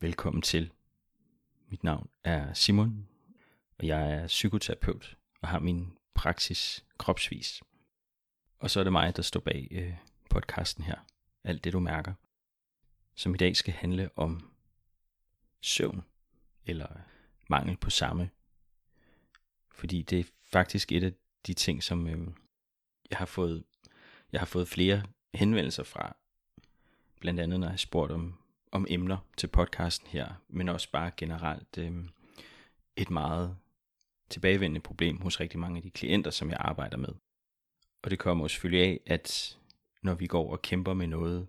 Velkommen til. Mit navn er Simon, og jeg er psykoterapeut og har min praksis kropsvis. Og så er det mig, der står bag øh, podcasten her. Alt det du mærker. Som i dag skal handle om søvn, eller mangel på samme. Fordi det er faktisk et af de ting, som øh, jeg har fået jeg har fået flere henvendelser fra, blandt andet når jeg har spurgt om, om emner til podcasten her, men også bare generelt øh, et meget tilbagevendende problem hos rigtig mange af de klienter, som jeg arbejder med. Og det kommer selvfølgelig af, at når vi går og kæmper med noget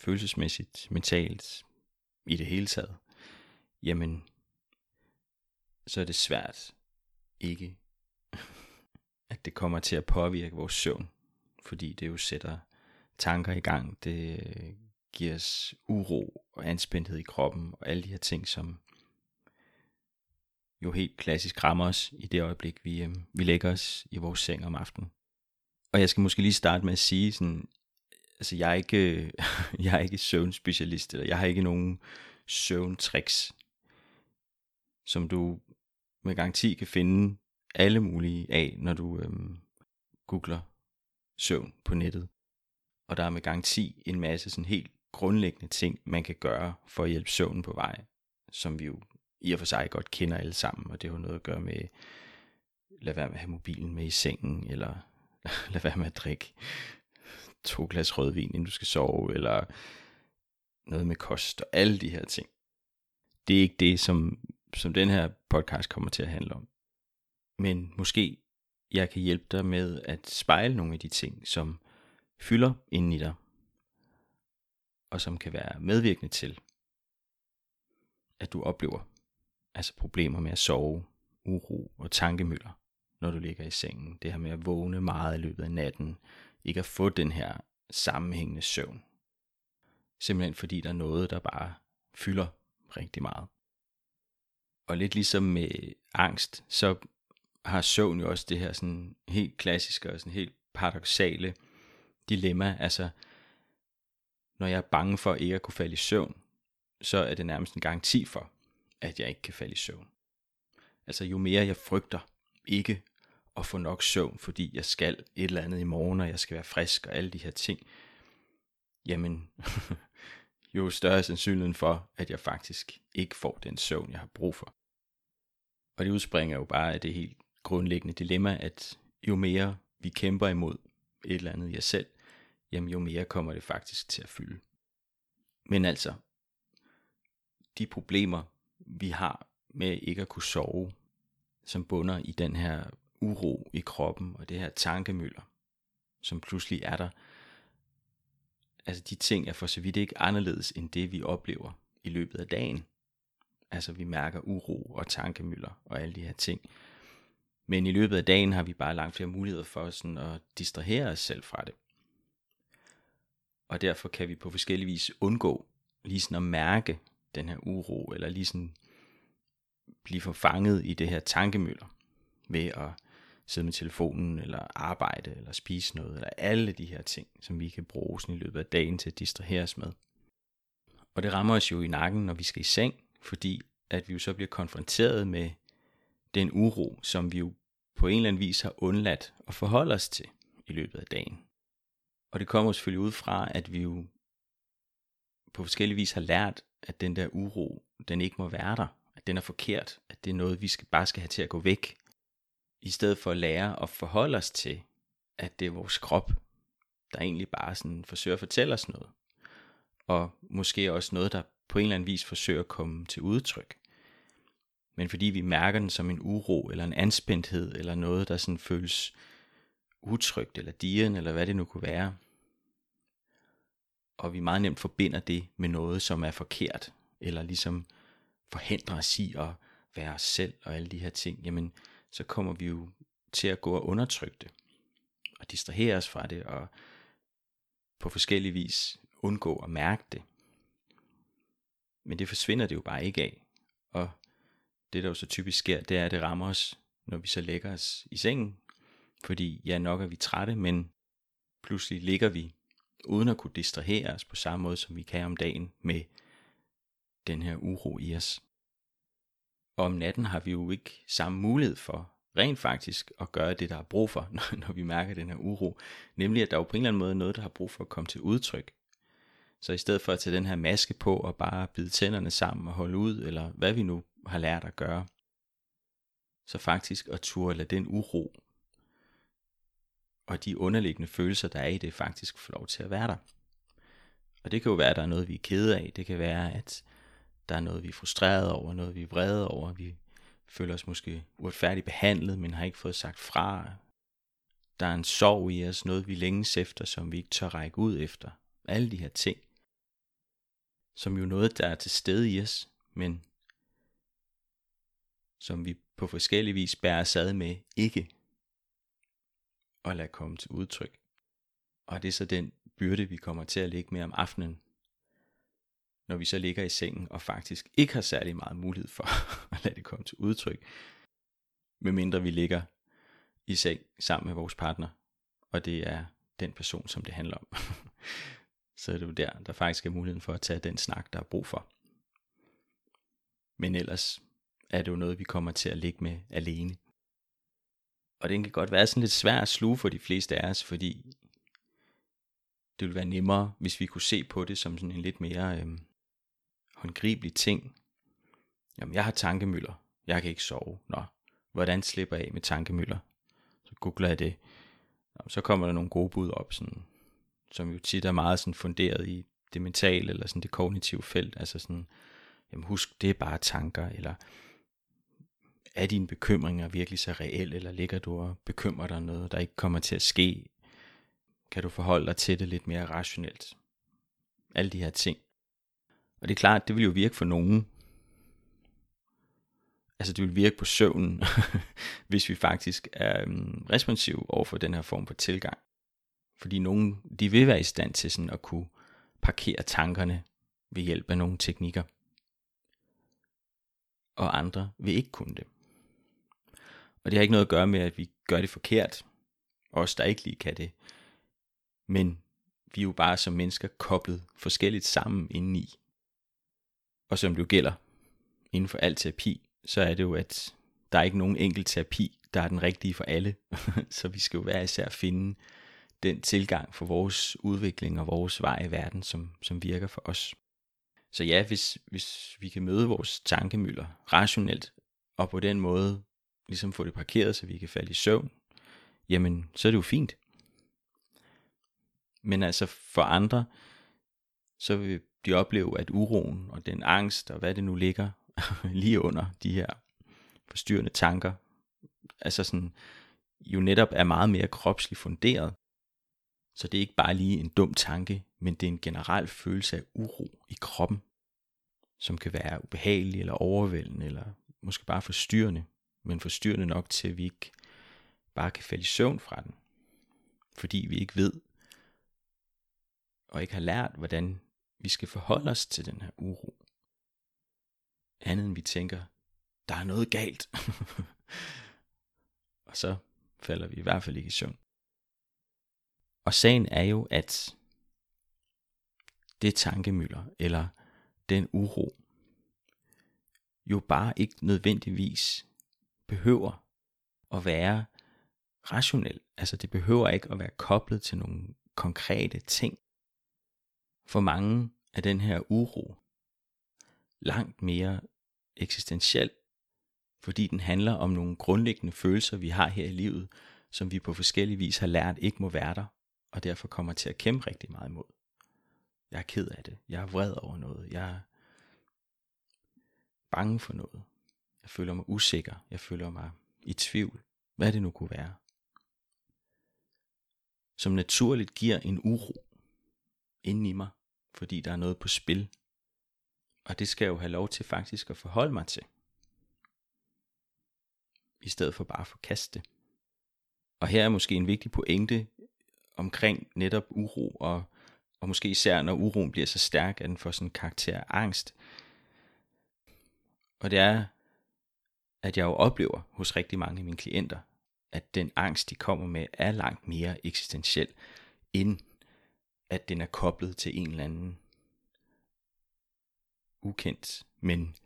følelsesmæssigt, mentalt, i det hele taget, jamen, så er det svært ikke, at det kommer til at påvirke vores søvn, fordi det jo sætter tanker i gang, det giver os uro og anspændthed i kroppen og alle de her ting, som jo helt klassisk rammer os i det øjeblik, vi, øh, vi lægger os i vores seng om aftenen. Og jeg skal måske lige starte med at sige sådan, altså jeg er ikke, jeg er ikke søvnspecialist, eller jeg har ikke nogen søvntricks, som du med garanti kan finde alle mulige af, når du øhm, googler søvn på nettet. Og der er med garanti en masse sådan helt grundlæggende ting, man kan gøre for at hjælpe søvnen på vej, som vi jo i og for sig godt kender alle sammen, og det har noget at gøre med, lad være med at have mobilen med i sengen, eller lad være med at drikke to glas rødvin, inden du skal sove, eller noget med kost, og alle de her ting. Det er ikke det, som, som den her podcast kommer til at handle om. Men måske jeg kan hjælpe dig med at spejle nogle af de ting, som fylder inden i dig, og som kan være medvirkende til, at du oplever altså problemer med at sove, uro og tankemøller, når du ligger i sengen. Det her med at vågne meget i løbet af natten, ikke at få den her sammenhængende søvn. Simpelthen fordi der er noget, der bare fylder rigtig meget. Og lidt ligesom med angst, så har søvn jo også det her sådan helt klassiske og sådan helt paradoxale dilemma. Altså, når jeg er bange for ikke at kunne falde i søvn, så er det nærmest en garanti for, at jeg ikke kan falde i søvn. Altså jo mere jeg frygter ikke at få nok søvn, fordi jeg skal et eller andet i morgen, og jeg skal være frisk og alle de her ting, jamen jo større er sandsynligheden for, at jeg faktisk ikke får den søvn, jeg har brug for. Og det udspringer jo bare af det helt grundlæggende dilemma, at jo mere vi kæmper imod et eller andet i os selv, jamen jo mere kommer det faktisk til at fylde. Men altså, de problemer, vi har med ikke at kunne sove, som bunder i den her uro i kroppen og det her tankemøller, som pludselig er der, altså de ting er for så vidt ikke anderledes end det, vi oplever i løbet af dagen. Altså vi mærker uro og tankemøller og alle de her ting. Men i løbet af dagen har vi bare langt flere muligheder for sådan at distrahere os selv fra det. Og derfor kan vi på forskellige vis undgå lige sådan at mærke den her uro, eller lige sådan blive forfanget i det her tankemøller, ved at sidde med telefonen, eller arbejde, eller spise noget, eller alle de her ting, som vi kan bruge sådan i løbet af dagen til at distrahere os med. Og det rammer os jo i nakken, når vi skal i seng, fordi at vi jo så bliver konfronteret med den uro, som vi jo på en eller anden vis har undladt at forholde os til i løbet af dagen. Og det kommer selvfølgelig ud fra, at vi jo på forskellige vis har lært, at den der uro, den ikke må være der. At den er forkert. At det er noget, vi skal, bare skal have til at gå væk. I stedet for at lære at forholde os til, at det er vores krop, der egentlig bare sådan forsøger at fortælle os noget. Og måske også noget, der på en eller anden vis forsøger at komme til udtryk. Men fordi vi mærker den som en uro, eller en anspændthed, eller noget, der sådan føles utrygt, eller dieren, eller hvad det nu kunne være, og vi meget nemt forbinder det med noget, som er forkert, eller ligesom forhindrer os i at være os selv og alle de her ting, jamen så kommer vi jo til at gå og undertrykke det, og distrahere os fra det, og på forskellige vis undgå at mærke det. Men det forsvinder det jo bare ikke af. Og det der jo så typisk sker, det er, at det rammer os, når vi så lægger os i sengen. Fordi ja, nok er vi trætte, men pludselig ligger vi uden at kunne distrahere os på samme måde, som vi kan om dagen med den her uro i os. Og om natten har vi jo ikke samme mulighed for rent faktisk at gøre det, der er brug for, når, når vi mærker den her uro. Nemlig, at der jo på en eller anden måde noget, der har brug for at komme til udtryk. Så i stedet for at tage den her maske på og bare bide tænderne sammen og holde ud, eller hvad vi nu har lært at gøre, så faktisk at turde lade den uro og de underliggende følelser, der er i det, faktisk får lov til at være der. Og det kan jo være, at der er noget, vi er kede af. Det kan være, at der er noget, vi er frustreret over, noget, vi er vrede over. Vi føler os måske uretfærdigt behandlet, men har ikke fået sagt fra. Der er en sorg i os, noget vi længes efter, som vi ikke tør række ud efter. Alle de her ting, som jo noget, der er til stede i os, men som vi på forskellige vis bærer sad med ikke at lade komme til udtryk. Og det er så den byrde, vi kommer til at ligge med om aftenen, når vi så ligger i sengen og faktisk ikke har særlig meget mulighed for at lade det komme til udtryk, medmindre vi ligger i seng sammen med vores partner, og det er den person, som det handler om. så er det jo der, der faktisk er muligheden for at tage den snak, der er brug for. Men ellers er det jo noget, vi kommer til at ligge med alene. Og det kan godt være sådan lidt svært at sluge for de fleste af os, fordi det ville være nemmere, hvis vi kunne se på det som sådan en lidt mere øh, håndgribelig ting. Jamen, jeg har tankemøller. Jeg kan ikke sove. Nå, hvordan slipper jeg af med tankemøller? Så googler jeg det. Nå, så kommer der nogle gode bud op, sådan, som jo tit er meget sådan funderet i det mentale, eller sådan det kognitive felt. Altså sådan, jamen husk, det er bare tanker, eller er dine bekymringer virkelig så reelle, eller ligger du og bekymrer dig noget, der ikke kommer til at ske? Kan du forholde dig til det lidt mere rationelt? Alle de her ting. Og det er klart, det vil jo virke for nogen. Altså det vil virke på søvnen, hvis vi faktisk er mm, um, responsiv over for den her form for tilgang. Fordi nogen, de vil være i stand til sådan at kunne parkere tankerne ved hjælp af nogle teknikker. Og andre vil ikke kunne det. Og det har ikke noget at gøre med, at vi gør det forkert. Os, der ikke lige kan det. Men vi er jo bare som mennesker koblet forskelligt sammen indeni. Og som det jo gælder inden for al terapi, så er det jo, at der er ikke nogen enkelt terapi, der er den rigtige for alle. så vi skal jo være især finde den tilgang for vores udvikling og vores vej i verden, som, som virker for os. Så ja, hvis, hvis vi kan møde vores tankemøller rationelt, og på den måde ligesom få det parkeret, så vi kan falde i søvn, jamen så er det jo fint. Men altså for andre, så vil de opleve, at uroen og den angst og hvad det nu ligger lige under de her forstyrrende tanker, altså sådan, jo netop er meget mere kropsligt funderet. Så det er ikke bare lige en dum tanke, men det er en generel følelse af uro i kroppen, som kan være ubehagelig eller overvældende, eller måske bare forstyrrende, men forstyrrende nok til, at vi ikke bare kan falde i søvn fra den. Fordi vi ikke ved, og ikke har lært, hvordan vi skal forholde os til den her uro. Andet end vi tænker, der er noget galt. og så falder vi i hvert fald ikke i søvn. Og sagen er jo, at det tankemøller, eller den uro, jo bare ikke nødvendigvis behøver at være rationel. Altså det behøver ikke at være koblet til nogle konkrete ting. For mange er den her uro langt mere eksistentiel, fordi den handler om nogle grundlæggende følelser, vi har her i livet, som vi på forskellige vis har lært ikke må være der, og derfor kommer til at kæmpe rigtig meget imod. Jeg er ked af det. Jeg er vred over noget. Jeg er bange for noget. Jeg føler mig usikker. Jeg føler mig i tvivl. Hvad det nu kunne være. Som naturligt giver en uro inden i mig, fordi der er noget på spil. Og det skal jeg jo have lov til faktisk at forholde mig til. I stedet for bare at forkaste. Og her er måske en vigtig pointe omkring netop uro, og, og måske især når uroen bliver så stærk, at den får sådan en karakter af angst. Og det er, at jeg jo oplever hos rigtig mange af mine klienter, at den angst, de kommer med, er langt mere eksistentiel, end at den er koblet til en eller anden ukendt, men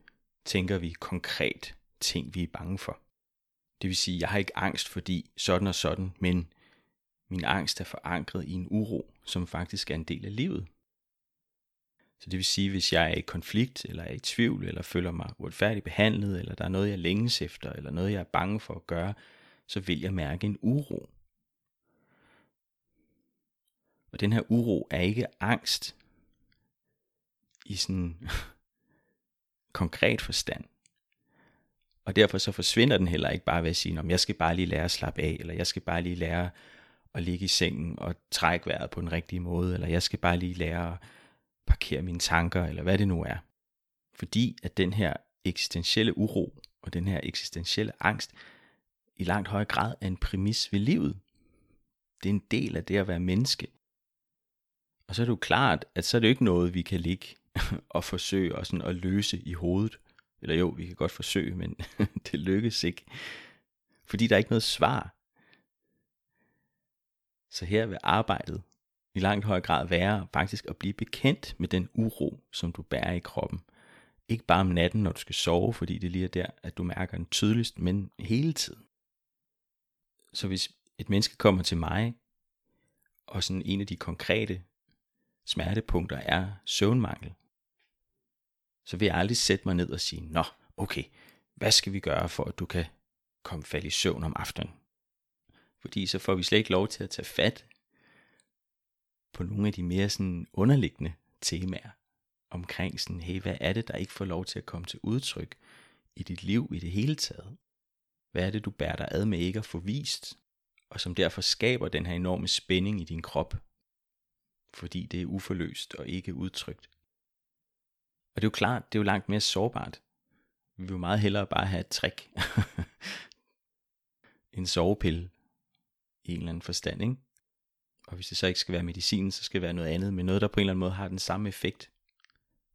tænker vi konkret ting, vi er bange for. Det vil sige, jeg har ikke angst, fordi sådan og sådan, men min angst er forankret i en uro, som faktisk er en del af livet. Så det vil sige, hvis jeg er i konflikt, eller er i tvivl, eller føler mig uretfærdigt behandlet, eller der er noget, jeg længes efter, eller noget, jeg er bange for at gøre, så vil jeg mærke en uro. Og den her uro er ikke angst i sådan konkret forstand. Og derfor så forsvinder den heller ikke bare ved at sige, at jeg skal bare lige lære at slappe af, eller jeg skal bare lige lære at ligge i sengen og trække vejret på den rigtige måde, eller jeg skal bare lige lære at parkere mine tanker, eller hvad det nu er. Fordi at den her eksistentielle uro og den her eksistentielle angst i langt højere grad er en præmis ved livet. Det er en del af det at være menneske. Og så er det jo klart, at så er det jo ikke noget, vi kan ligge og forsøge og sådan at løse i hovedet. Eller jo, vi kan godt forsøge, men det lykkes ikke. Fordi der er ikke noget svar. Så her vil arbejdet i langt højere grad være faktisk at blive bekendt med den uro, som du bærer i kroppen. Ikke bare om natten, når du skal sove, fordi det lige er der, at du mærker den tydeligst, men hele tiden. Så hvis et menneske kommer til mig, og sådan en af de konkrete smertepunkter er søvnmangel, så vil jeg aldrig sætte mig ned og sige, nå, okay, hvad skal vi gøre for, at du kan komme fald i søvn om aftenen? Fordi så får vi slet ikke lov til at tage fat på nogle af de mere sådan underliggende temaer omkring sådan, hey, hvad er det, der ikke får lov til at komme til udtryk i dit liv i det hele taget? Hvad er det, du bærer dig ad med ikke at få vist, og som derfor skaber den her enorme spænding i din krop, fordi det er uforløst og ikke udtrykt. Og det er jo klart, det er jo langt mere sårbart. Vi vil jo meget hellere bare have et trick. en sovepille i en eller anden forstand, ikke? Og hvis det så ikke skal være medicinen, så skal det være noget andet, men noget, der på en eller anden måde har den samme effekt.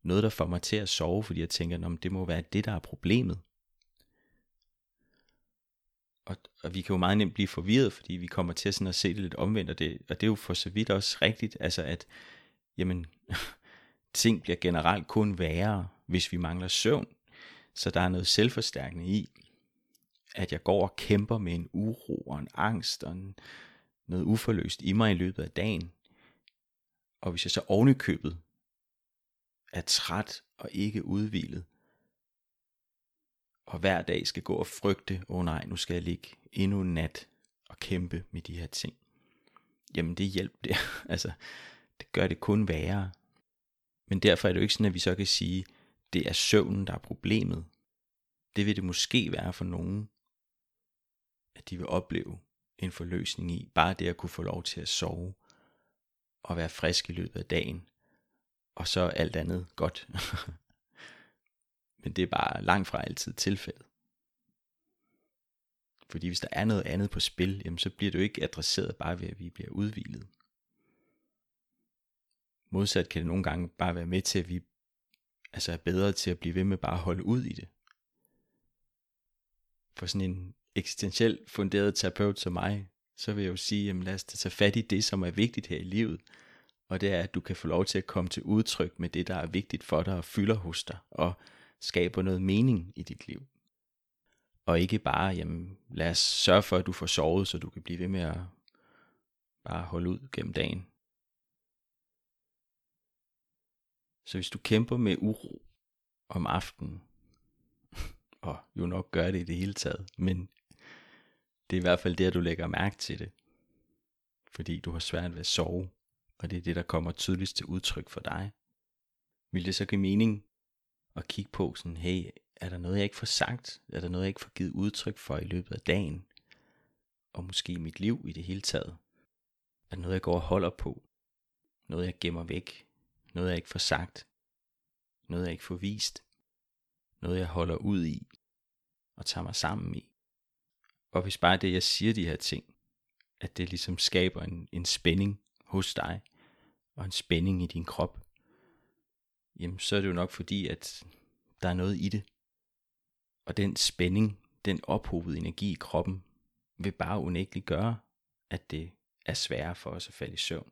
Noget, der får mig til at sove, fordi jeg tænker, at det må være det, der er problemet. Og, og vi kan jo meget nemt blive forvirret, fordi vi kommer til sådan at se det lidt omvendt, og det, og det er jo for så vidt også rigtigt, altså at, jamen, ting bliver generelt kun værre, hvis vi mangler søvn. Så der er noget selvforstærkende i, at jeg går og kæmper med en uro og en angst og en, noget uforløst i mig i løbet af dagen. Og hvis jeg så ovenikøbet er træt og ikke udvilet, og hver dag skal gå og frygte, åh oh nej, nu skal jeg ligge endnu en nat og kæmpe med de her ting. Jamen det hjælper det. altså, det gør det kun værre. Men derfor er det jo ikke sådan, at vi så kan sige, det er søvnen, der er problemet. Det vil det måske være for nogen, at de vil opleve en forløsning i. Bare det at kunne få lov til at sove og være frisk i løbet af dagen. Og så alt andet godt. Men det er bare langt fra altid tilfældet. Fordi hvis der er noget andet på spil, jamen så bliver det jo ikke adresseret bare ved, at vi bliver udvilet. Modsat kan det nogle gange bare være med til, at vi altså er bedre til at blive ved med bare at holde ud i det. For sådan en eksistentielt funderet terapeut som mig, så vil jeg jo sige, jamen lad os tage fat i det, som er vigtigt her i livet. Og det er, at du kan få lov til at komme til udtryk med det, der er vigtigt for dig og fylder hos dig, og skaber noget mening i dit liv. Og ikke bare, jamen lad os sørge for, at du får sovet, så du kan blive ved med at bare holde ud gennem dagen. Så hvis du kæmper med uro om aftenen, og jo nok gør det i det hele taget, men det er i hvert fald det, at du lægger mærke til det. Fordi du har svært ved at sove, og det er det, der kommer tydeligst til udtryk for dig. Vil det så give mening at kigge på sådan, hey, er der noget, jeg ikke får sagt? Er der noget, jeg ikke får givet udtryk for i løbet af dagen? Og måske mit liv i det hele taget? Er der noget, jeg går og holder på? Noget, jeg gemmer væk? Noget, jeg ikke får sagt? Noget, jeg ikke får vist? Noget, jeg holder ud i og tager mig sammen i? Og hvis bare det, jeg siger de her ting, at det ligesom skaber en, en spænding hos dig, og en spænding i din krop, jamen så er det jo nok fordi, at der er noget i det. Og den spænding, den ophobede energi i kroppen, vil bare unægteligt gøre, at det er sværere for os at falde i søvn.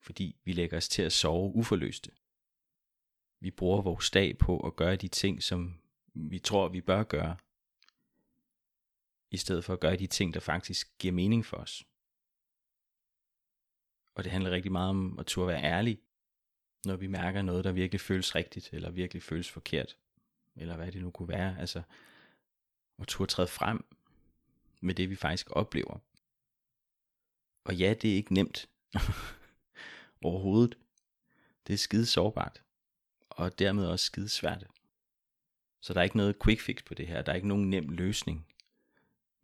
Fordi vi lægger os til at sove uforløste. vi bruger vores dag på at gøre de ting, som vi tror, vi bør gøre, i stedet for at gøre de ting, der faktisk giver mening for os. Og det handler rigtig meget om at turde være ærlig, når vi mærker noget, der virkelig føles rigtigt, eller virkelig føles forkert, eller hvad det nu kunne være. Altså, at turde træde frem med det, vi faktisk oplever. Og ja, det er ikke nemt. Overhovedet. Det er skide sårbart. Og dermed også skide svært. Så der er ikke noget quick fix på det her. Der er ikke nogen nem løsning.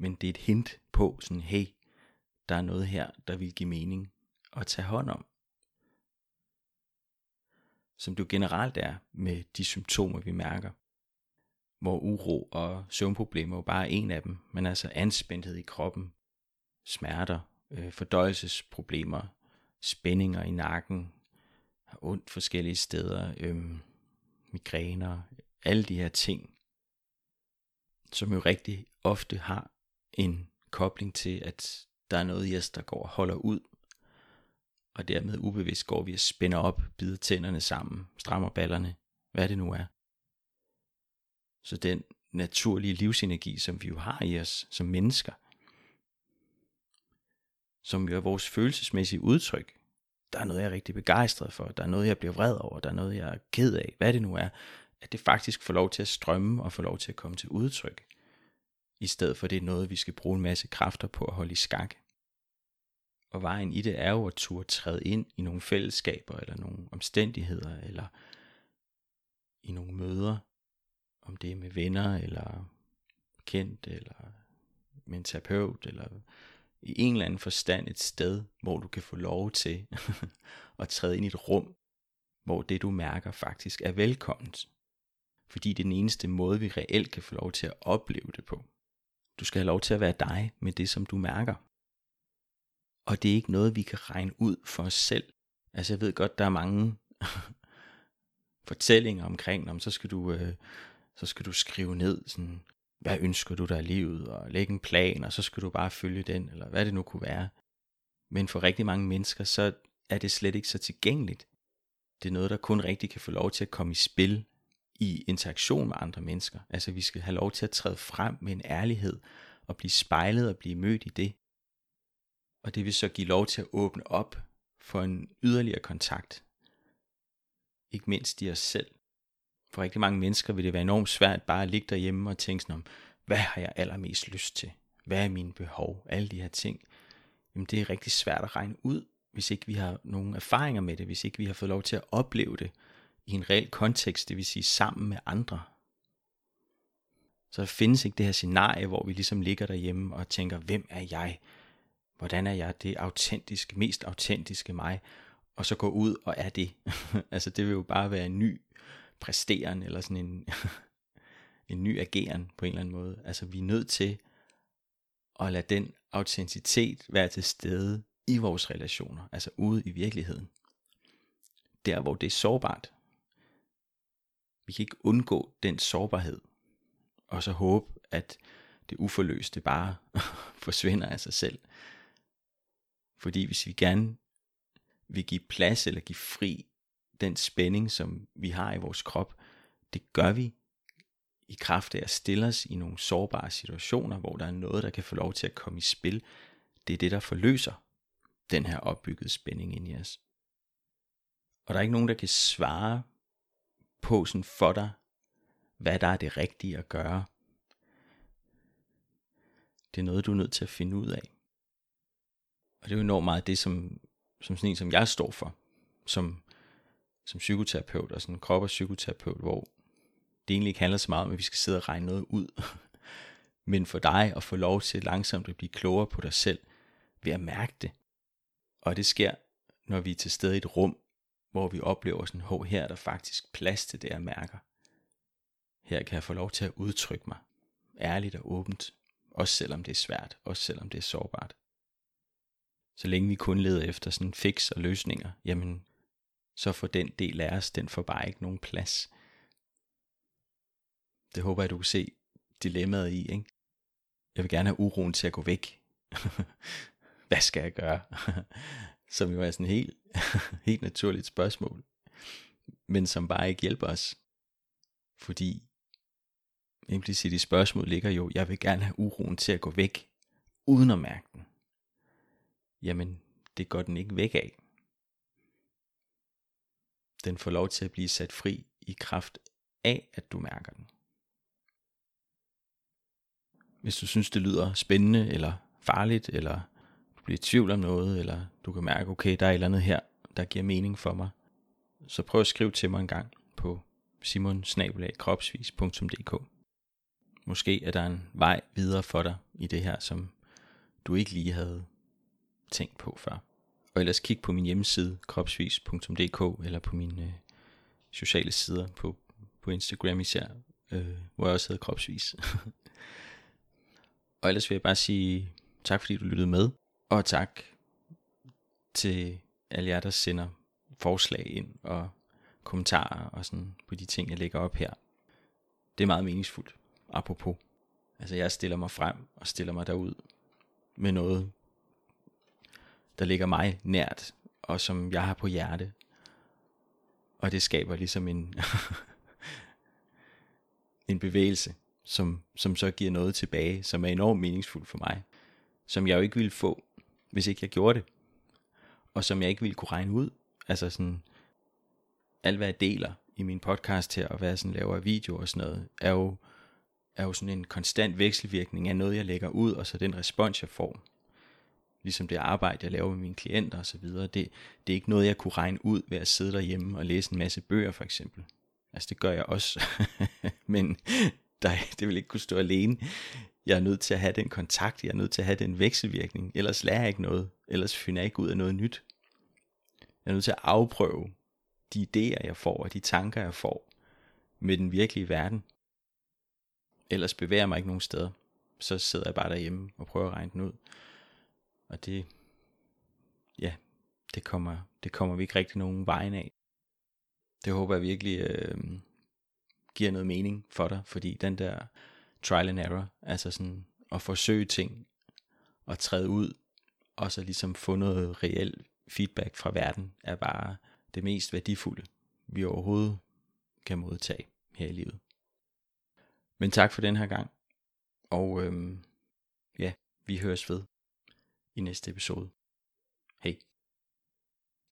Men det er et hint på sådan, hey, der er noget her, der vil give mening at tage hånd om. Som du generelt er med de symptomer, vi mærker. Hvor uro og søvnproblemer jo bare er en af dem, men altså anspændthed i kroppen, smerter, øh, fordøjelsesproblemer, spændinger i nakken, har ondt forskellige steder, øh, migræner, alle de her ting, som jo rigtig ofte har en kobling til, at der er noget i os, der går og holder ud, og dermed ubevidst går vi og spænder op, bider tænderne sammen, strammer ballerne, hvad det nu er. Så den naturlige livsenergi, som vi jo har i os som mennesker, som jo er vores følelsesmæssige udtryk. Der er noget, jeg er rigtig begejstret for, der er noget, jeg bliver vred over, der er noget, jeg er ked af, hvad det nu er, at det faktisk får lov til at strømme og får lov til at komme til udtryk, i stedet for det er noget, vi skal bruge en masse kræfter på at holde i skak. Og vejen i det er jo at turde træde ind i nogle fællesskaber, eller nogle omstændigheder, eller i nogle møder, om det er med venner, eller kendt, eller med en terapeut, eller i en eller anden forstand et sted, hvor du kan få lov til at træde ind i et rum, hvor det du mærker faktisk er velkomment. Fordi det er den eneste måde, vi reelt kan få lov til at opleve det på. Du skal have lov til at være dig med det, som du mærker. Og det er ikke noget, vi kan regne ud for os selv. Altså jeg ved godt, der er mange fortællinger omkring, om så skal du, øh, så skal du skrive ned, sådan, hvad ønsker du dig i livet, og lægge en plan, og så skal du bare følge den, eller hvad det nu kunne være. Men for rigtig mange mennesker, så er det slet ikke så tilgængeligt. Det er noget, der kun rigtig kan få lov til at komme i spil i interaktion med andre mennesker. Altså vi skal have lov til at træde frem med en ærlighed, og blive spejlet og blive mødt i det. Og det vil så give lov til at åbne op for en yderligere kontakt. Ikke mindst i os selv. For rigtig mange mennesker vil det være enormt svært bare at ligge derhjemme og tænke sådan om, hvad har jeg allermest lyst til? Hvad er mine behov? Alle de her ting. Jamen det er rigtig svært at regne ud, hvis ikke vi har nogen erfaringer med det, hvis ikke vi har fået lov til at opleve det i en reel kontekst, det vil sige sammen med andre. Så der findes ikke det her scenarie, hvor vi ligesom ligger derhjemme og tænker, hvem er jeg? Hvordan er jeg det autentiske, mest autentiske mig? Og så gå ud og er det. altså det vil jo bare være en ny præsteren, eller sådan en, en ny ageren på en eller anden måde. Altså vi er nødt til at lade den autenticitet være til stede i vores relationer, altså ude i virkeligheden. Der hvor det er sårbart. Vi kan ikke undgå den sårbarhed, og så håbe, at det uforløste bare forsvinder af sig selv. Fordi hvis vi gerne vil give plads eller give fri den spænding, som vi har i vores krop, det gør vi i kraft af at stille os i nogle sårbare situationer, hvor der er noget, der kan få lov til at komme i spil. Det er det, der forløser den her opbyggede spænding ind i os. Og der er ikke nogen, der kan svare på sådan for dig, hvad der er det rigtige at gøre. Det er noget, du er nødt til at finde ud af. Og det er jo enormt meget det, som, som sådan en som jeg står for, som som psykoterapeut og sådan en krop- og psykoterapeut, hvor det egentlig ikke handler så meget om, at vi skal sidde og regne noget ud, men for dig at få lov til langsomt at blive klogere på dig selv ved at mærke det. Og det sker, når vi er til stede i et rum, hvor vi oplever sådan, hov, her er der faktisk plads til det, jeg mærker. Her kan jeg få lov til at udtrykke mig ærligt og åbent, også selvom det er svært, også selvom det er sårbart. Så længe vi kun leder efter sådan fix og løsninger, jamen så får den del af os, den får bare ikke nogen plads. Det håber jeg, du kan se dilemmaet i, ikke? Jeg vil gerne have uroen til at gå væk. Hvad skal jeg gøre? Som jo er sådan helt, helt naturligt spørgsmål. men som bare ikke hjælper os. Fordi implicit i spørgsmålet ligger jo, jeg vil gerne have uroen til at gå væk, uden at mærke den. Jamen, det går den ikke væk af. Den får lov til at blive sat fri i kraft af, at du mærker den. Hvis du synes, det lyder spændende eller farligt, eller blive i tvivl om noget, eller du kan mærke, okay, der er et eller andet her, der giver mening for mig, så prøv at skrive til mig en gang på simonsnabelagkropsvis.dk Måske er der en vej videre for dig i det her, som du ikke lige havde tænkt på før. Og ellers kig på min hjemmeside kropsvis.dk eller på mine øh, sociale sider på, på Instagram især, øh, hvor jeg også hedder kropsvis. og ellers vil jeg bare sige tak fordi du lyttede med, og tak til alle jer, der sender forslag ind og kommentarer og sådan på de ting, jeg lægger op her. Det er meget meningsfuldt, apropos. Altså jeg stiller mig frem og stiller mig derud med noget, der ligger mig nært, og som jeg har på hjerte. Og det skaber ligesom en, en bevægelse, som, som så giver noget tilbage, som er enormt meningsfuldt for mig. Som jeg jo ikke ville få, hvis ikke jeg gjorde det. Og som jeg ikke ville kunne regne ud. Altså sådan, alt hvad jeg deler i min podcast her, og hvad jeg sådan laver af video og sådan noget, er jo, er jo sådan en konstant vekselvirkning af noget, jeg lægger ud, og så den respons, jeg får. Ligesom det arbejde, jeg laver med mine klienter og så videre. Det, det er ikke noget, jeg kunne regne ud ved at sidde derhjemme og læse en masse bøger, for eksempel. Altså, det gør jeg også. Men der, det vil ikke kunne stå alene. Jeg er nødt til at have den kontakt, jeg er nødt til at have den vekselvirkning, ellers lærer jeg ikke noget, ellers finder jeg ikke ud af noget nyt. Jeg er nødt til at afprøve de idéer, jeg får, og de tanker, jeg får med den virkelige verden. Ellers bevæger jeg mig ikke nogen steder. Så sidder jeg bare derhjemme og prøver at regne den ud. Og det, ja, det kommer, det kommer vi ikke rigtig nogen vejen af. Det håber jeg virkelig øh, giver noget mening for dig, fordi den der trial and error, altså sådan at forsøge ting og træde ud, og så ligesom få noget reelt feedback fra verden, er bare det mest værdifulde, vi overhovedet kan modtage her i livet. Men tak for den her gang, og øhm, ja, vi høres ved i næste episode. Hej.